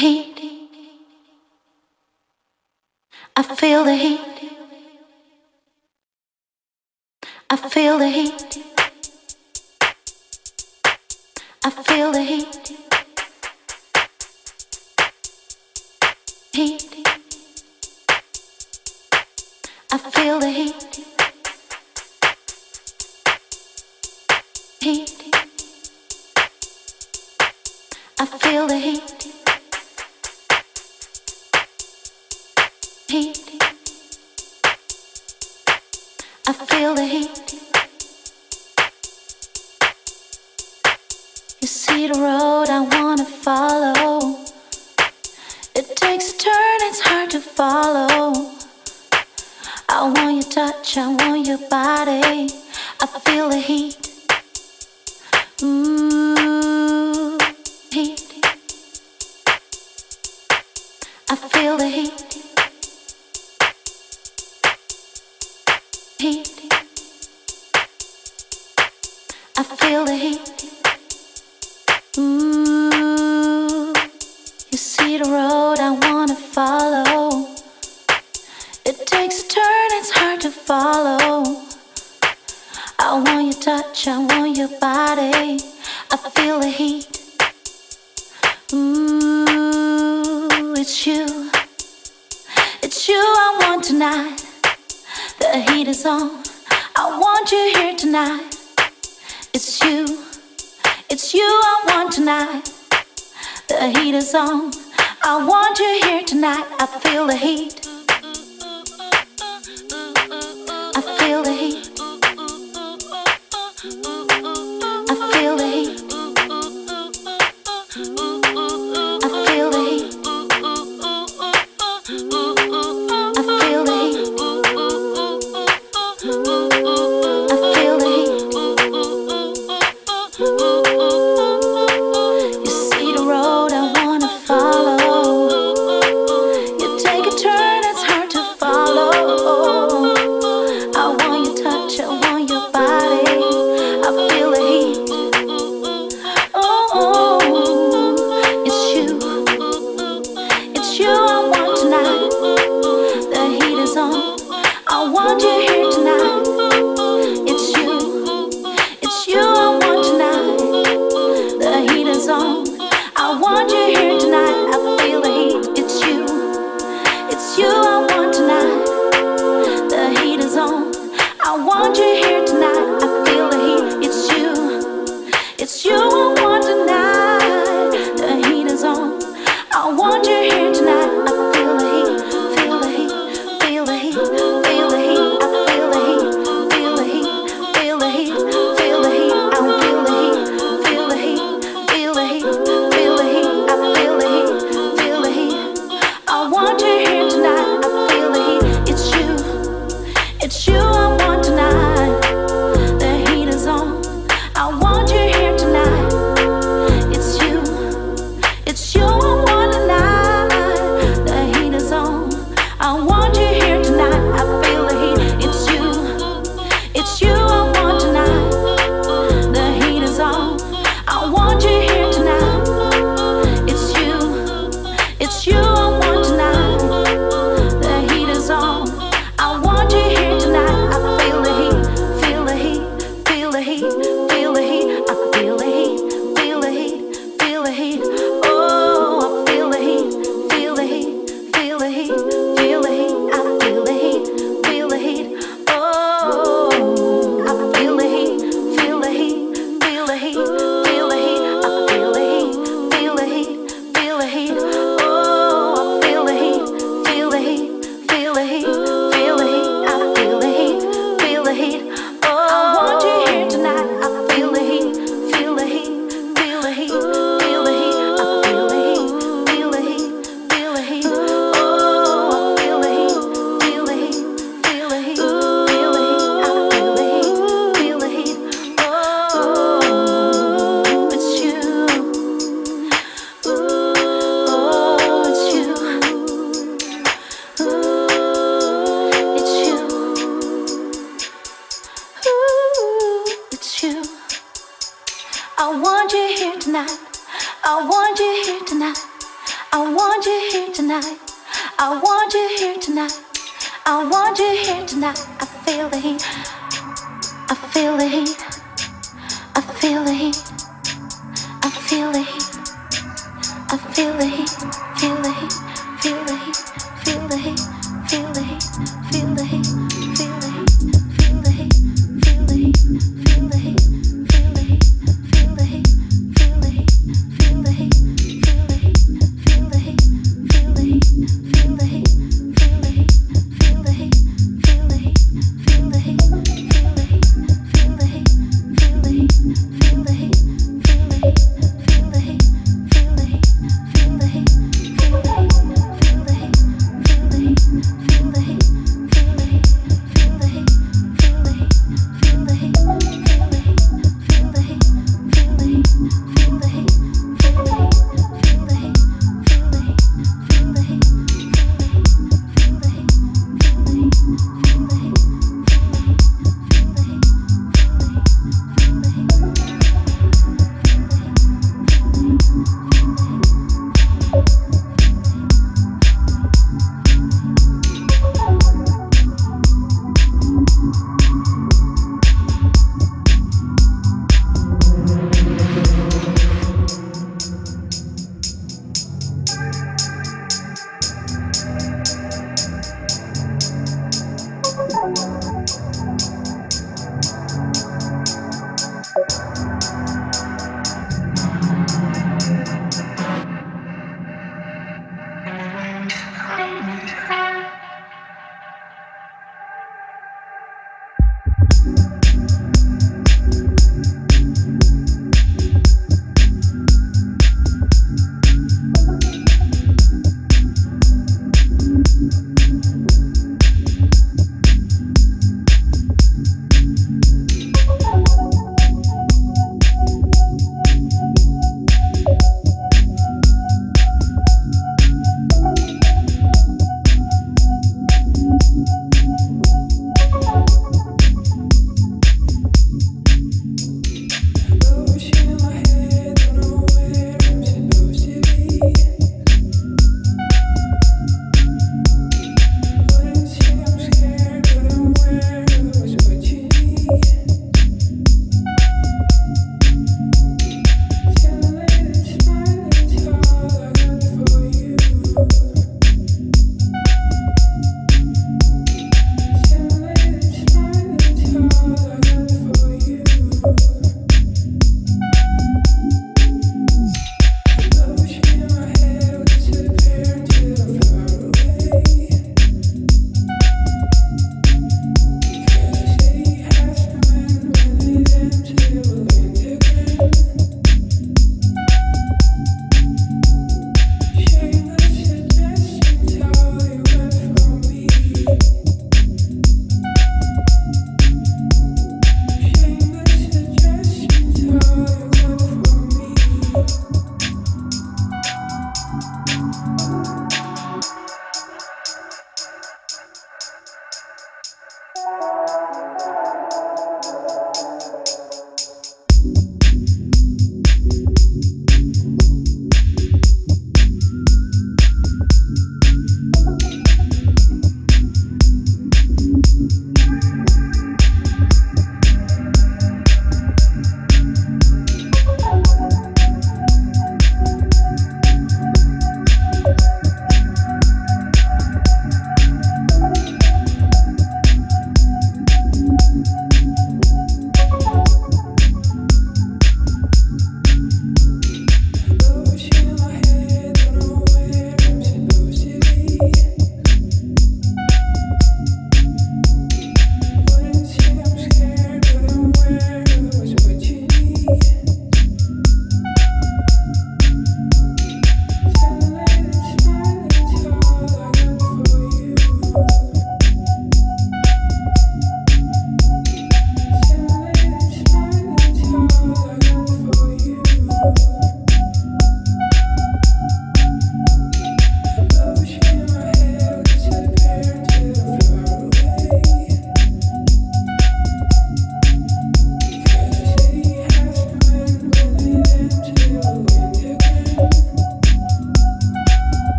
Heat. I feel the heat. I feel the heat. I feel the heat. Heat. I feel the heat. Heat. I feel the heat. I feel the heat. You see the road I wanna follow. It takes a turn, it's hard to follow. I want your touch, I want your body. I feel the heat. You I want tonight. The heat is on. I want you here tonight. I feel the heat.